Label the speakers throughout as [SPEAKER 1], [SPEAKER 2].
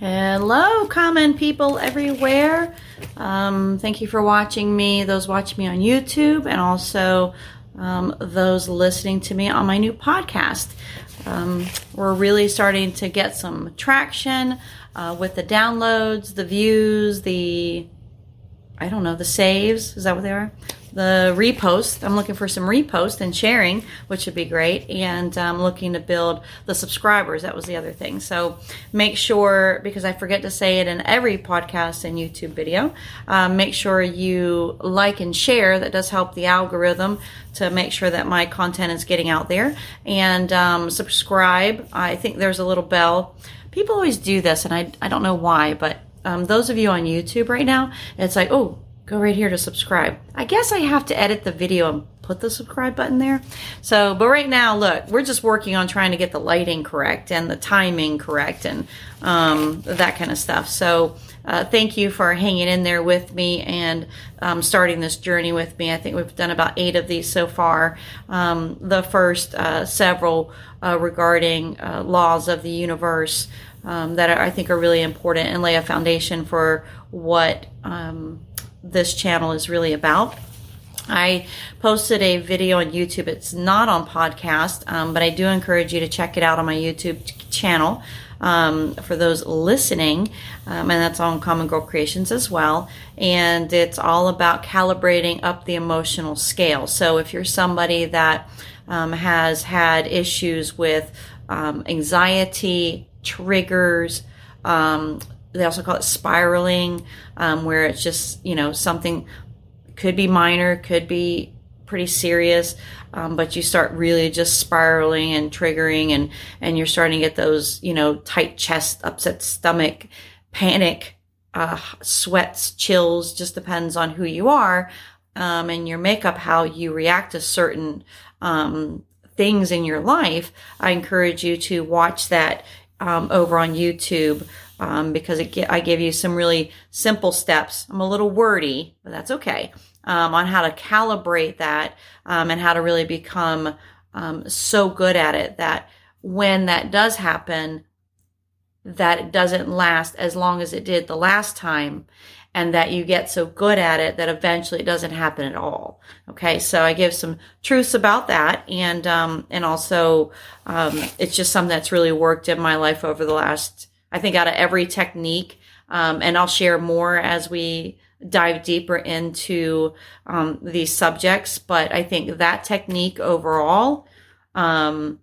[SPEAKER 1] Hello, common people everywhere. Um, thank you for watching me, those watching me on YouTube, and also um, those listening to me on my new podcast. Um, we're really starting to get some traction uh, with the downloads, the views, the I don't know, the saves. Is that what they are? the repost. I'm looking for some repost and sharing, which would be great. And I'm looking to build the subscribers. That was the other thing. So make sure, because I forget to say it in every podcast and YouTube video, um, make sure you like and share. That does help the algorithm to make sure that my content is getting out there. And um, subscribe. I think there's a little bell. People always do this, and I, I don't know why, but um, those of you on YouTube right now, it's like, oh, go right here to subscribe. I guess I have to edit the video and put the subscribe button there. So, but right now, look, we're just working on trying to get the lighting correct and the timing correct and um, that kind of stuff. So, uh, thank you for hanging in there with me and um, starting this journey with me. I think we've done about eight of these so far. Um, the first uh, several uh, regarding uh, laws of the universe. Um, that I think are really important and lay a foundation for what um, this channel is really about. I posted a video on YouTube. It's not on podcast, um, but I do encourage you to check it out on my YouTube channel. Um, for those listening, um, and that's on Common Girl Creations as well. And it's all about calibrating up the emotional scale. So if you're somebody that um, has had issues with um, anxiety, triggers, um, they also call it spiraling, um, where it's just, you know, something could be minor, could be pretty serious, um, but you start really just spiraling and triggering and, and you're starting to get those, you know, tight chest, upset stomach, panic, uh, sweats, chills, just depends on who you are. Um, and your makeup, how you react to certain, um, things in your life. I encourage you to watch that, um, over on YouTube um, because it, I give you some really simple steps. I'm a little wordy, but that's okay. Um, on how to calibrate that um, and how to really become um, so good at it that when that does happen, that it doesn't last as long as it did the last time and that you get so good at it that eventually it doesn't happen at all. Okay, so I give some truths about that, and um, and also um, it's just something that's really worked in my life over the last I think out of every technique. Um, and I'll share more as we dive deeper into um, these subjects. But I think that technique overall um,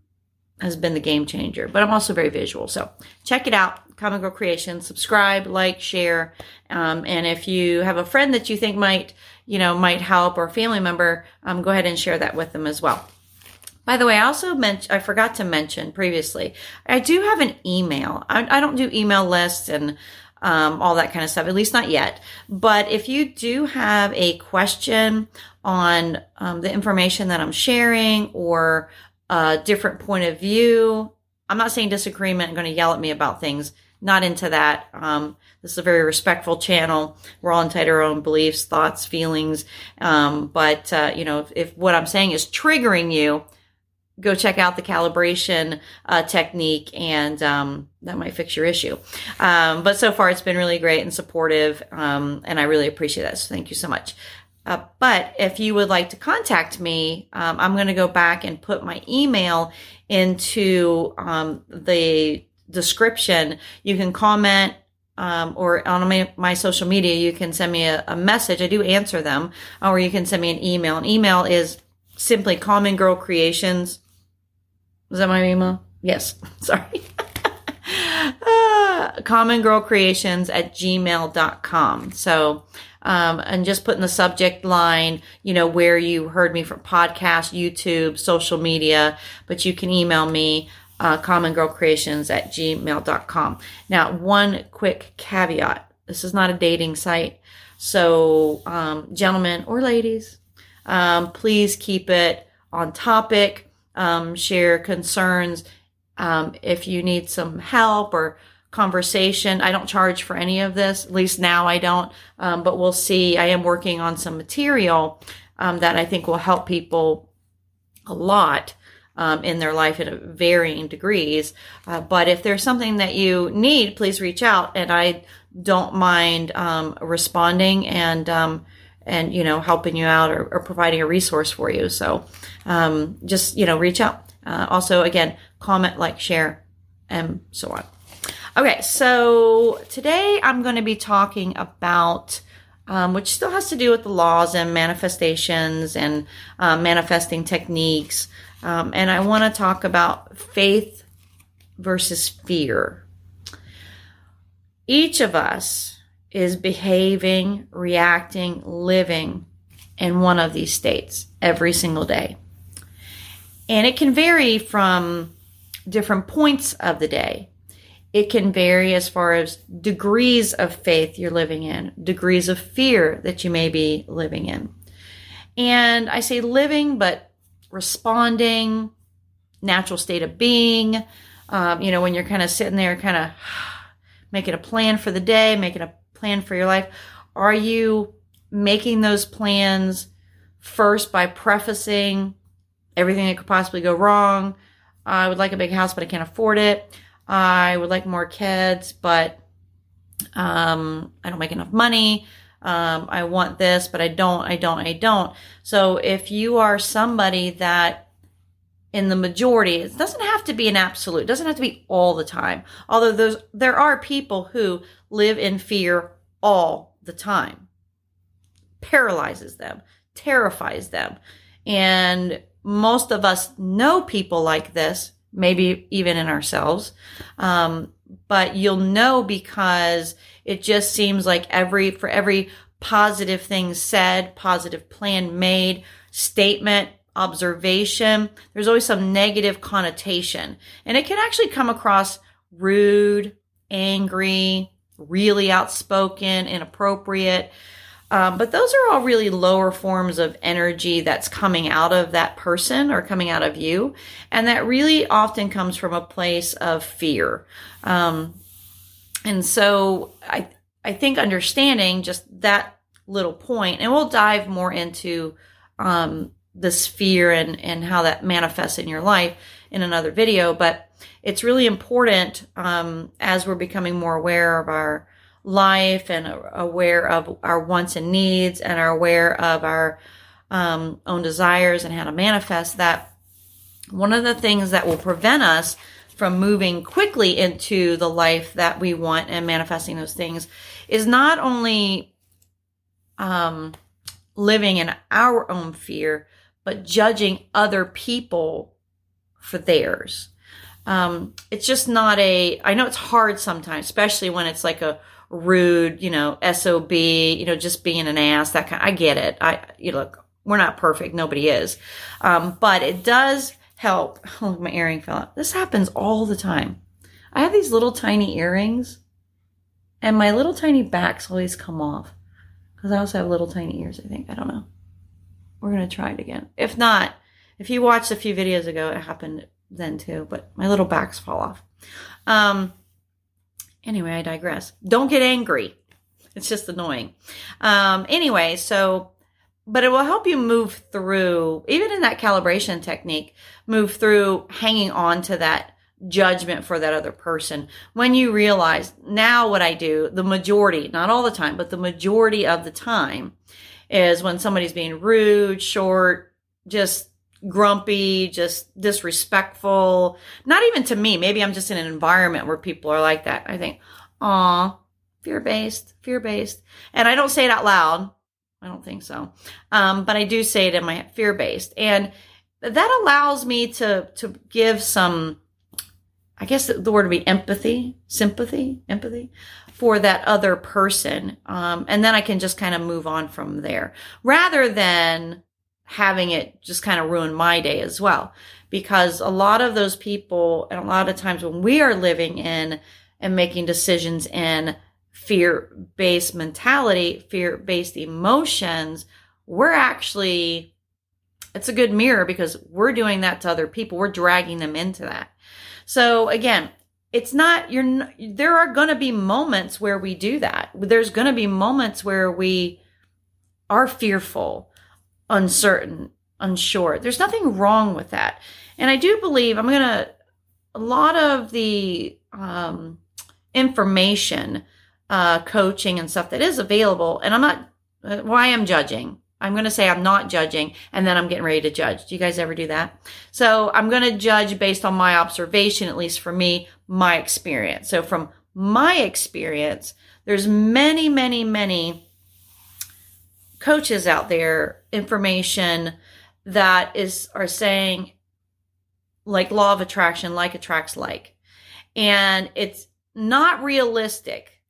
[SPEAKER 1] has been the game changer. But I'm also very visual. So check it out. Common Girl Creation. Subscribe, like, share. Um, and if you have a friend that you think might, you know, might help or a family member, um, go ahead and share that with them as well. By the way, I also mentioned, I forgot to mention previously, I do have an email. I, I don't do email lists and um, all that kind of stuff, at least not yet. But if you do have a question on um, the information that I'm sharing or different point of view, I'm not saying disagreement and going to yell at me about things. Not into that. Um, this is a very respectful channel. We're all entitled to our own beliefs, thoughts, feelings. Um, but, uh, you know, if, if what I'm saying is triggering you, go check out the calibration uh, technique and um, that might fix your issue um, but so far it's been really great and supportive um, and i really appreciate that so thank you so much uh, but if you would like to contact me um, i'm going to go back and put my email into um, the description you can comment um, or on my, my, social media, you can send me a, a, message. I do answer them, or you can send me an email. An email is simply Common Girl Creations Is that my email? Yes. Sorry. uh, common girl creations at gmail.com. So, um, and just put in the subject line, you know, where you heard me from podcast, YouTube, social media, but you can email me, uh, commongirlcreations at gmail.com. Now, one quick caveat. This is not a dating site. So, um, gentlemen or ladies, um, please keep it on topic um, share concerns. Um, if you need some help or conversation, I don't charge for any of this. At least now I don't. Um, but we'll see. I am working on some material um, that I think will help people a lot um, in their life at varying degrees. Uh, but if there's something that you need, please reach out, and I don't mind um, responding and um, and you know helping you out or, or, providing a resource for you. So um, just you know reach out. Uh, also, again, comment, like, share, and so on. Okay, so today I'm going to be talking about. Um, which still has to do with the laws and manifestations and um, manifesting techniques. Um, and I want to talk about faith versus fear. Each of us is behaving, reacting, living in one of these states every single day. And it can vary from different points of the day. It can vary as far as degrees of faith you're living in, degrees of fear that you may be living in. And I say living, but responding, natural state of being. Um, you know, when you're kind of sitting there, kind of making a plan for the day, making a plan for your life, are you making those plans first by prefacing everything that could possibly go wrong? I would like a big house, but I can't afford it. I would like more kids, but um, I don't make enough money um, I want this, but I don't, I don't, I don't. So if you are somebody that in the majority, it doesn't have to be an absolute, it doesn't have to be all the time. Although those, there are people who live in fear all the time, paralyzes them, terrifies them. And most of us know people like this, maybe even in ourselves. Um, but you'll know because it just seems like every, for every positive thing said, positive plan made, statement, observation, there's always some negative connotation. And it can actually come across rude, angry, really outspoken, inappropriate. Um, but those are all really lower forms of energy that's coming out of that person or coming out of you. And that really often comes from a place of fear. Um, and so I, I think understanding just that little point, and we'll dive more into um, this fear and, and how that manifests in your life in another video. But it's really important um, as we're becoming more aware of our life and aware of our wants and needs and are aware of our um, own desires and how to manifest that. One of the things that will prevent us from moving quickly into the life that we want and manifesting those things is not only um, living in our own fear, but judging other people for theirs. Um, it's just not a, I know it's hard sometimes, especially when it's like a rude, you know, SOB, you know, just being an ass, that kind I get it. I, you look, we're not perfect. Nobody is. Um, but it does help. Oh, my earring fell out. This happens all the time. I have these little tiny earrings and my little tiny backs always come off because I also have little tiny ears, I think. I don't know. We're going to try it again. If not, if you watched a few videos ago, it happened then too, but my little backs fall off. Um, anyway, I digress. Don't get angry. It's just annoying. Um, anyway, so but it will help you move through, even in that calibration technique, move through hanging on to that judgment for that other person. When you realize now what I do, the majority, not all the time, but the majority of the time is when somebody's being rude, short, just grumpy, just disrespectful. Not even to me. Maybe I'm just in an environment where people are like that. I think, aw, fear based, fear based. And I don't say it out loud I don't think so. Um, but I do say it in my fear based. And that allows me to, to give some, I guess the word would be empathy, sympathy, empathy for that other person. Um, and then I can just kind of move on from there rather than having it just kind of ruin my day as well. Because a lot of those people, and a lot of times when we are living in and making decisions in fear based mentality, fear based emotions, we're actually, it's a good mirror because we're doing that to other people. We're dragging them into that. So again, it's not, you're, there are going to be moments where we do that. There's going to be moments where we are fearful, uncertain, unsure. There's nothing wrong with that. And I do believe I'm going to, a lot of the um, information, uh, coaching and stuff that is available, and I'm not, uh, why I'm judging. I'm going to say I'm not judging and then I'm getting ready to judge. Do you guys ever do that? So I'm going to judge based on my observation, at least for me, my experience. So from my experience, there's many, many, many coaches out there, information that is, are saying like law of attraction, like attracts like. And it's not realistic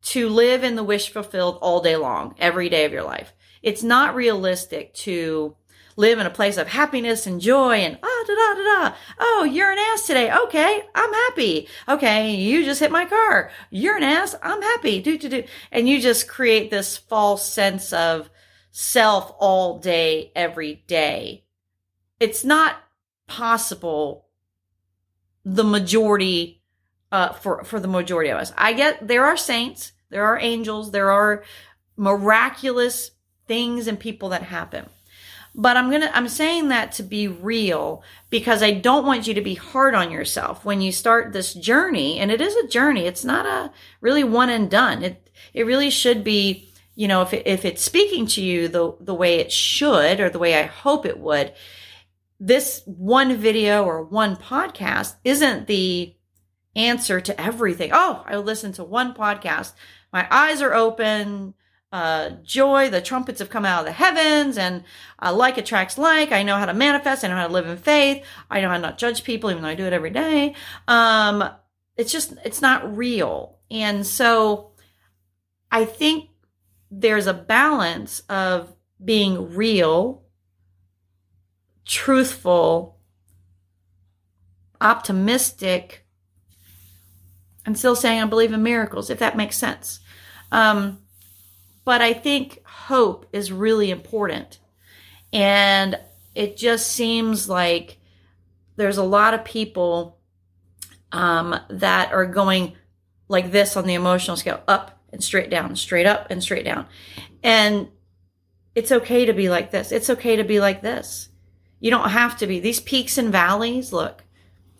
[SPEAKER 1] to live in the wish fulfilled all day long, every day of your life it's not realistic to live in a place of happiness and joy and ah da da da da. Oh, you're an ass today. Okay, I'm happy. Okay, you just hit my car. You're an ass. I'm happy. Do do do. And you just create this false sense of self all day, every day. It's not possible. The majority, uh, for for the majority of us, I get there are saints, there are angels, there are miraculous things and people that happen. But I'm going to, I'm saying that to be real because I don't want you to be hard on yourself when you start this journey. And it is a journey. It's not a really one and done. It, it really should be, you know, if, it, if it's speaking to you the, the way it should or the way I hope it would, this one video or one podcast isn't the answer to everything. Oh, I listened to one podcast. My eyes are open uh, joy. The trumpets have come out of the heavens, and uh, like attracts like. I know how to manifest. I know how to live in faith. I know how to not judge people, even though I do it every day. Um, it's just, it's not real. And so I think there's a balance of being real, truthful, optimistic, and still saying I believe in miracles, if that makes sense. Um, but I think hope is really important. And it just seems like there's a lot of people um, that are going like this on the emotional scale up and straight down, straight up and straight down. And it's okay to be like this. It's okay to be like this. You don't have to be. These peaks and valleys, look,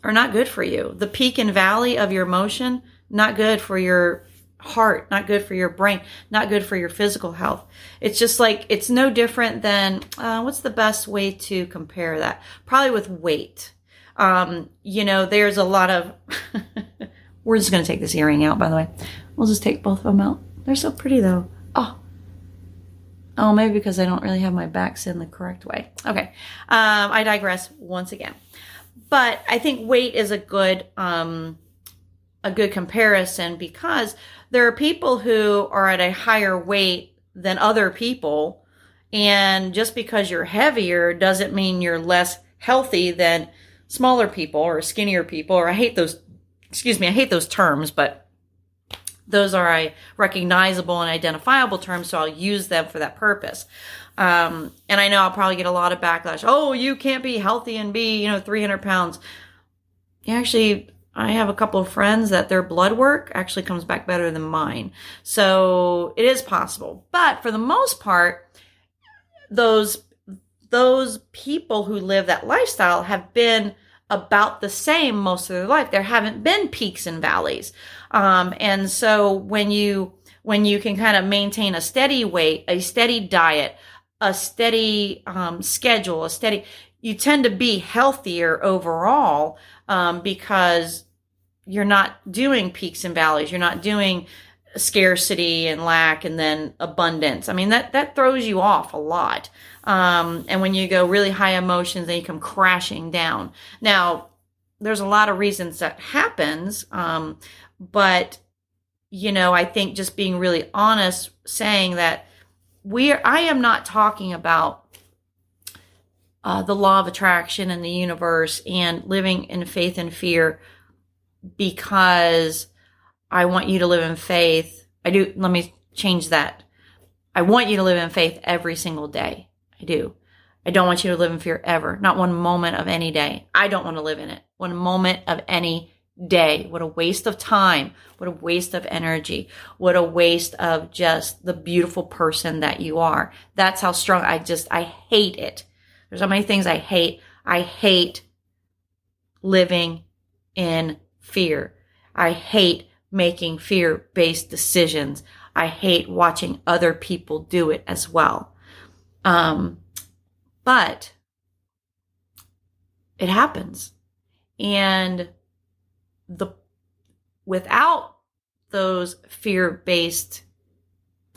[SPEAKER 1] are not good for you. The peak and valley of your emotion, not good for your heart, not good for your brain, not good for your physical health. It's just like, it's no different than, uh, what's the best way to compare that? Probably with weight. Um, you know, there's a lot of, we're just going to take this earring out, by the way. We'll just take both of them out. They're so pretty though. Oh, Oh, maybe because I don't really have my backs in the correct way. Okay. Um, I digress once again. But I think weight is a good, um, a good comparison because there are people who are at a higher weight than other people. And just because you're heavier doesn't mean you're less healthy than smaller people or skinnier people. Or I hate those, excuse me, I hate those terms, but those are a recognizable and identifiable terms. So I'll use them for that purpose. Um, and I know I'll probably get a lot of backlash. Oh, you can't be healthy and be, you know, 300 pounds. Actually, I have a couple of friends that their blood work actually comes back better than mine. So it is possible. But for the most part, those those people who live that lifestyle have been about the same most of their life. There haven't been peaks and valleys. Um, and so when you when you can kind of maintain a steady weight, a steady diet, a steady um, schedule, a steady, you tend to be healthier overall um, because you're not doing peaks and valleys. You're not doing scarcity and lack and then abundance. I mean, that, that throws you off a lot. Um, and when you go really high emotions, then you come crashing down. Now, there's a lot of reasons that happens. Um, but, you know, I think just being really honest, saying that we I am not talking about uh, the law of attraction and the universe and living in faith and fear because I want you to live in faith. I do. Let me change that. I want you to live in faith every single day. I do. I don't want you to live in fear ever. Not one moment of any day. I don't want to live in it. One moment of any day. What a waste of time. What a waste of energy. What a waste of just the beautiful person that you are. That's how strong I just, I hate it. There's so many things I hate. I hate living in fear. I hate making fear based decisions. I hate watching other people do it as well. Um, but it happens. And the without those fear based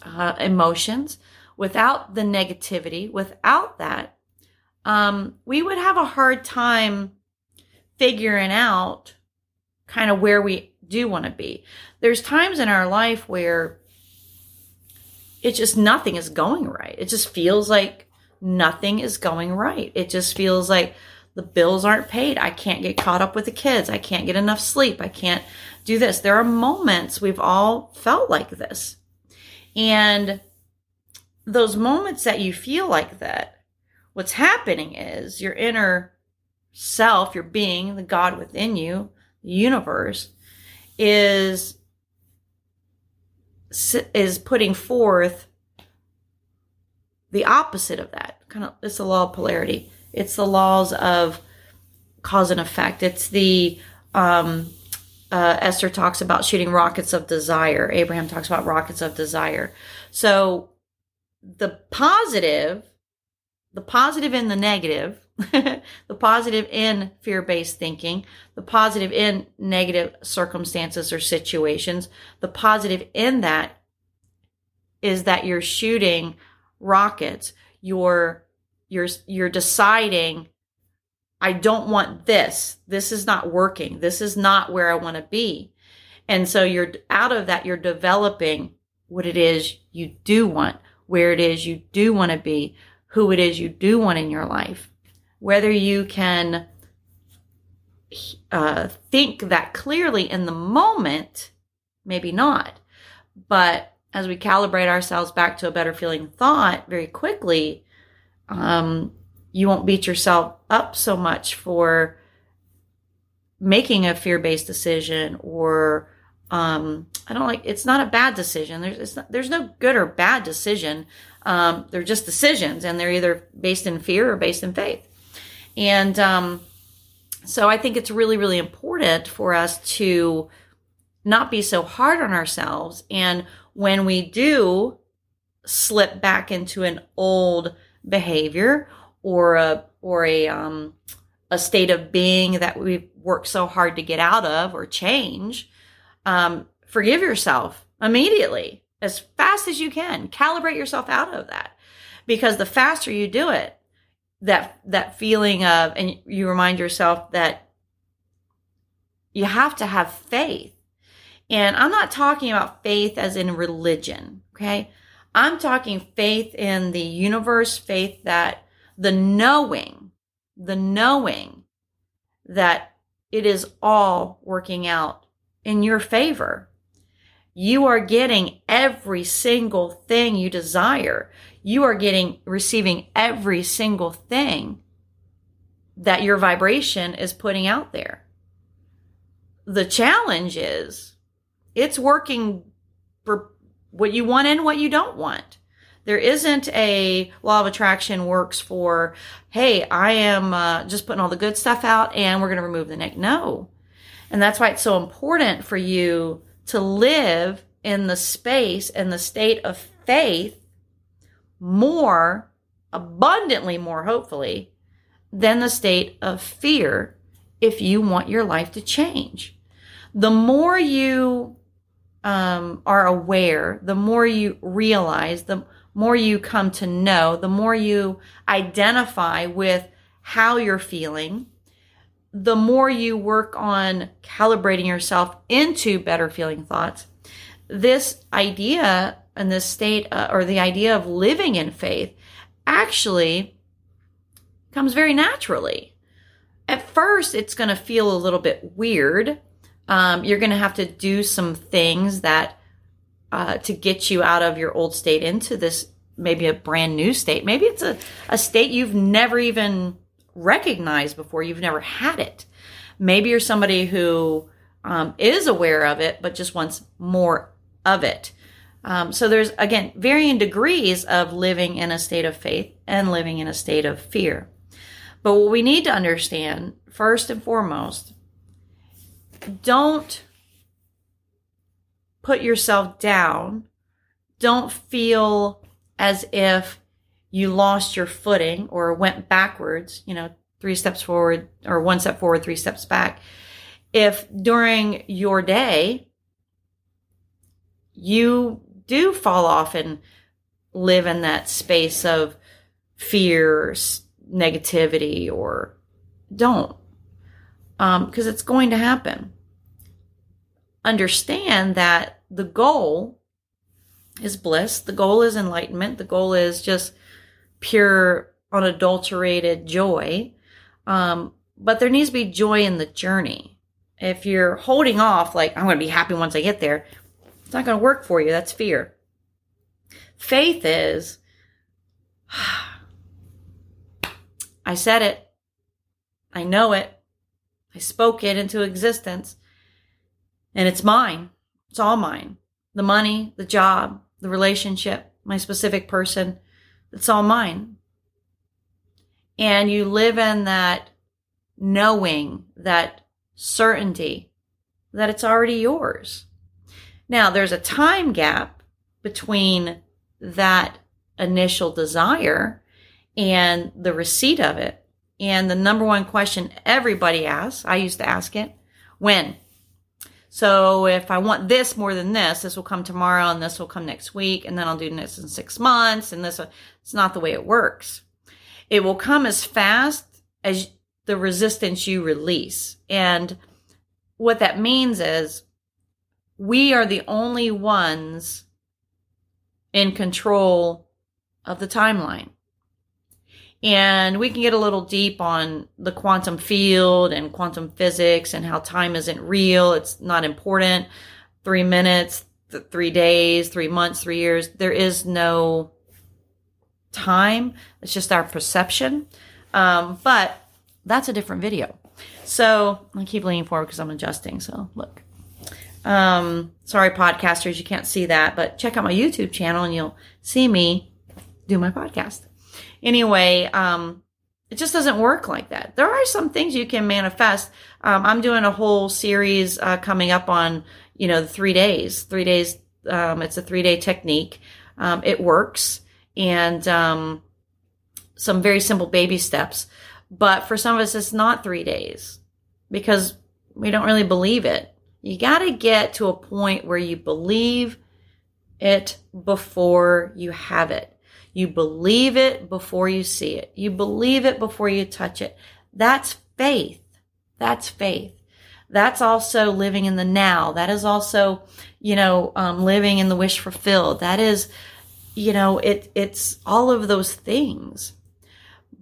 [SPEAKER 1] uh, emotions, without the negativity, without that, um, we would have a hard time figuring out kind of where we do want to be. There's times in our life where it's just nothing is going right. It just feels like nothing is going right. It just feels like the bills aren't paid. I can't get caught up with the kids. I can't get enough sleep. I can't do this. There are moments we've all felt like this. And those moments that you feel like that, what's happening is your inner self, your being, the God within you, the universe, is is putting forth the opposite of that. Kind of, it's the law of polarity. It's the laws of cause and effect. It's the um, uh, Esther talks about shooting rockets of desire. Abraham talks about rockets of desire. So the positive, the and the negative, the positive in fear based thinking, the positive in negative circumstances or situations, the positive in that is that you're shooting rockets. You're, you're, you're deciding, I don't want this. This is not working. This is not where I want to be. And so you're out of that, you're developing what it is you do want, where it is you do want to be, who it is you do want in your life whether you can uh, think that clearly in the moment, maybe not. But as we calibrate ourselves back to a better feeling thought very quickly, um, you won't beat yourself up so much for making a fear based decision or um, I don't like it's not a bad decision. There's not, there's no good or bad decision. Um, they're just decisions, and they're either based in fear or based in faith. And um, so I think it's really, really important for us to not be so hard on ourselves. And when we do slip back into an old behavior or a or a um, a state of being that we've worked so hard to get out of or change, um, forgive yourself immediately as fast as you can. Calibrate yourself out of that because the faster you do it, that that feeling of and you remind yourself that you have to have faith. And i'm not talking about faith as in religion okay? I'm talking faith in the universe faith that the knowing the knowing that it is all working out in your favor you are getting every single thing you desire you are getting receiving every single thing that your vibration is putting out there. The challenge is it's working for what you want and what you don't want. There isn't a law of attraction works for, hey, I am uh, just putting all the good stuff out and we're going to remove the negative. No. And that's why it's so important for you to live in the space and the state of faith more, abundantly more, hopefully, than the state of fear if you want your life to change. The more you um, are aware, the more you realize, the more you come to know, the more you identify with how you're feeling, the more you work on calibrating yourself into better feeling thoughts. This idea and this state uh, or the idea of living in faith actually comes very naturally. At first, it's going to feel a little bit weird. Um, you're going to have to do some things that uh, to get you out of your old state into this maybe a brand new state. Maybe it's a, a state you've never even recognized before. You've never had it. Maybe you're somebody who um, is aware of it, but just wants more of it. Um, so there's again varying degrees of living in a state of faith and living in a state of fear. But what we need to understand, first and foremost, don't put yourself down. Don't feel as if you lost your footing or went backwards, you know, three steps forward or one step forward, three steps back. If during your day you do fall off and live in that space of fear, negativity, or don't, because um, it's going to happen. Understand that the goal is bliss, the goal is enlightenment, the goal is just pure, unadulterated joy. Um, but there needs to be joy in the journey. If you're holding off, like, I'm going to be happy once I get there, it's not going to work for you. That's fear. Faith is, I said it. I know it. I spoke it into existence. And it's mine. It's all mine. The money, the job, the relationship, my specific person. It's all mine. And you live in that knowing, that certainty that it's already yours. Now, there's a time gap between that initial desire and the receipt of it. And the number one question everybody asks, I used to ask it, when? So if I want this more than this, this will come tomorrow and this will come next week and then I'll do this in six months and this, it's not the way it works. It will come as fast as the resistance you release. And what that means is we are the only ones in control of the timeline. And we can get a little deep on the quantum field and quantum physics and how time isn't real. It's not important. Three minutes, th- three days, three months, three years. There is no time. It's just our perception. Um, but that's a different video. So I keep leaning forward because I'm adjusting. So look. Um, sorry, podcasters, you can't see that, but check out my YouTube channel and you'll see me do my podcast. Anyway, um, it just doesn't work like that. There are some things you can manifest. Um, I'm doing a whole series uh, coming up on, you know, the three days. Three days. Um, it's a three day technique. Um, it works, and um, some very simple baby steps. But for some of us, it's not three days because we don't really believe it. You got to get to a point where you believe it before you have it. You believe it before you see it. You believe it before you touch it. That's faith. That's faith. That's also living in the now. That is also, you know, um, living in the wish fulfilled. That is, you know, it, it's all of those things.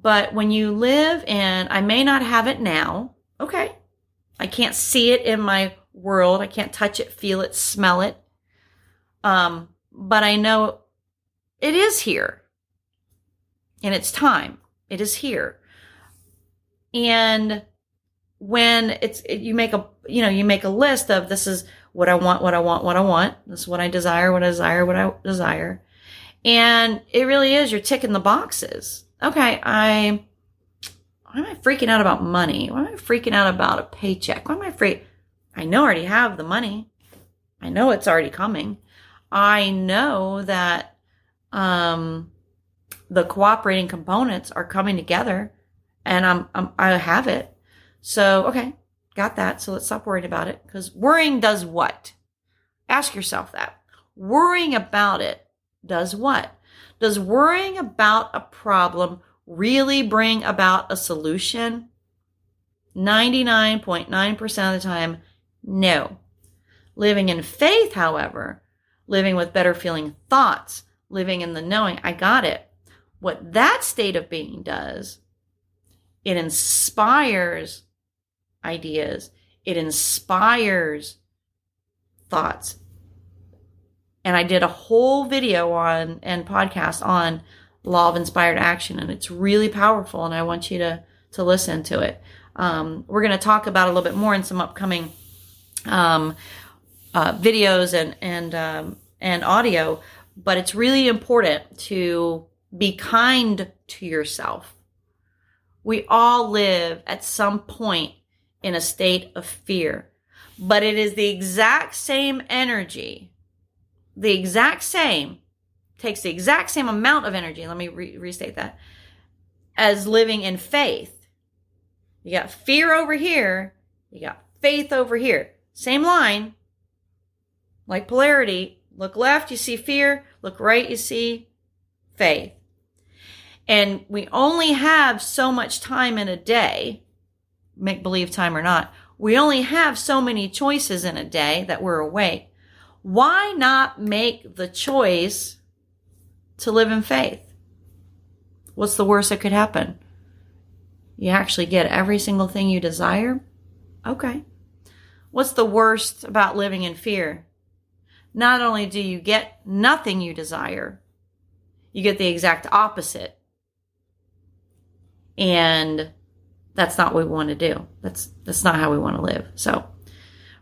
[SPEAKER 1] But when you live and I may not have it now, okay. I can't see it in my world. I can't touch it, feel it, smell it. Um, but I know it is here. And it's time. It is here. And when it's it, you make a you know you make a list of this is what I want, what I want, what I want. This is what I desire, what I desire, what I desire. And it really is you're ticking the boxes. Okay, I why am I freaking out about money? Why am I freaking out about a paycheck? Why am I afraid? I know I already have the money. I know it's already coming. I know that um, the cooperating components are coming together and I'm, I'm I have it. So, okay, got that. So let's stop worrying about it because worrying does what? Ask yourself that. Worrying about it does what? Does worrying about a problem really bring about a solution? 99.9% of the time, no. Living in faith, however, living with better feeling thoughts, living in the knowing, I got it. What that state of being does, it inspires ideas, it inspires thoughts. And I did a whole video on and podcast on law of inspired action, and it's really powerful. And I want you to to listen to it. Um, we're going to talk about a little bit more in some upcoming um, uh, videos and and um, and audio, but it's really important to be kind to yourself We all live at some point in a state of fear, but it is the exact same energy, the exact same, takes the exact same amount of energy. Let me re- restate that as living in faith. You got fear over here, you got faith over here. Same line, like polarity. Look left, you see fear. Look right, you see faith. And we only have so much time in a day, make believe time or not. We only have so many choices in a day that we're awake. Why not make the choice to live in faith? What's the worst that could happen? You actually get every single thing you desire? Okay. What's the worst about living in fear? Not only do you get nothing you desire, you get the exact opposite. And that's not what we want to do. That's that's not how we want to live. So,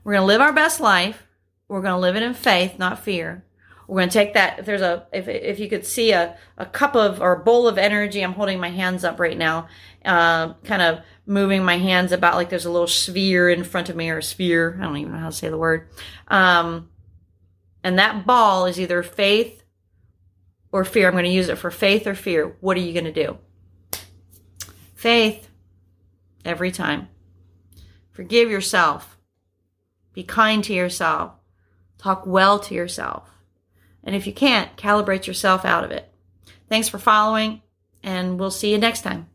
[SPEAKER 1] we're going to live our best life. We're going to live it in faith, not fear. We're going to take that. If there's a, if, if you could see a, a cup of or a bowl of energy, I'm holding my hands up right now, uh, kind of moving my hands about like there's a little sphere in front of me or a sphere. I don't even know how to say the word. Um, and that ball is either faith or fear. I'm going to use it for faith or fear. What are you going to do? Faith every time. Forgive yourself. Be kind to yourself. Talk well to yourself. And if you can't, calibrate yourself out of it. Thanks for following, and we'll see you next time.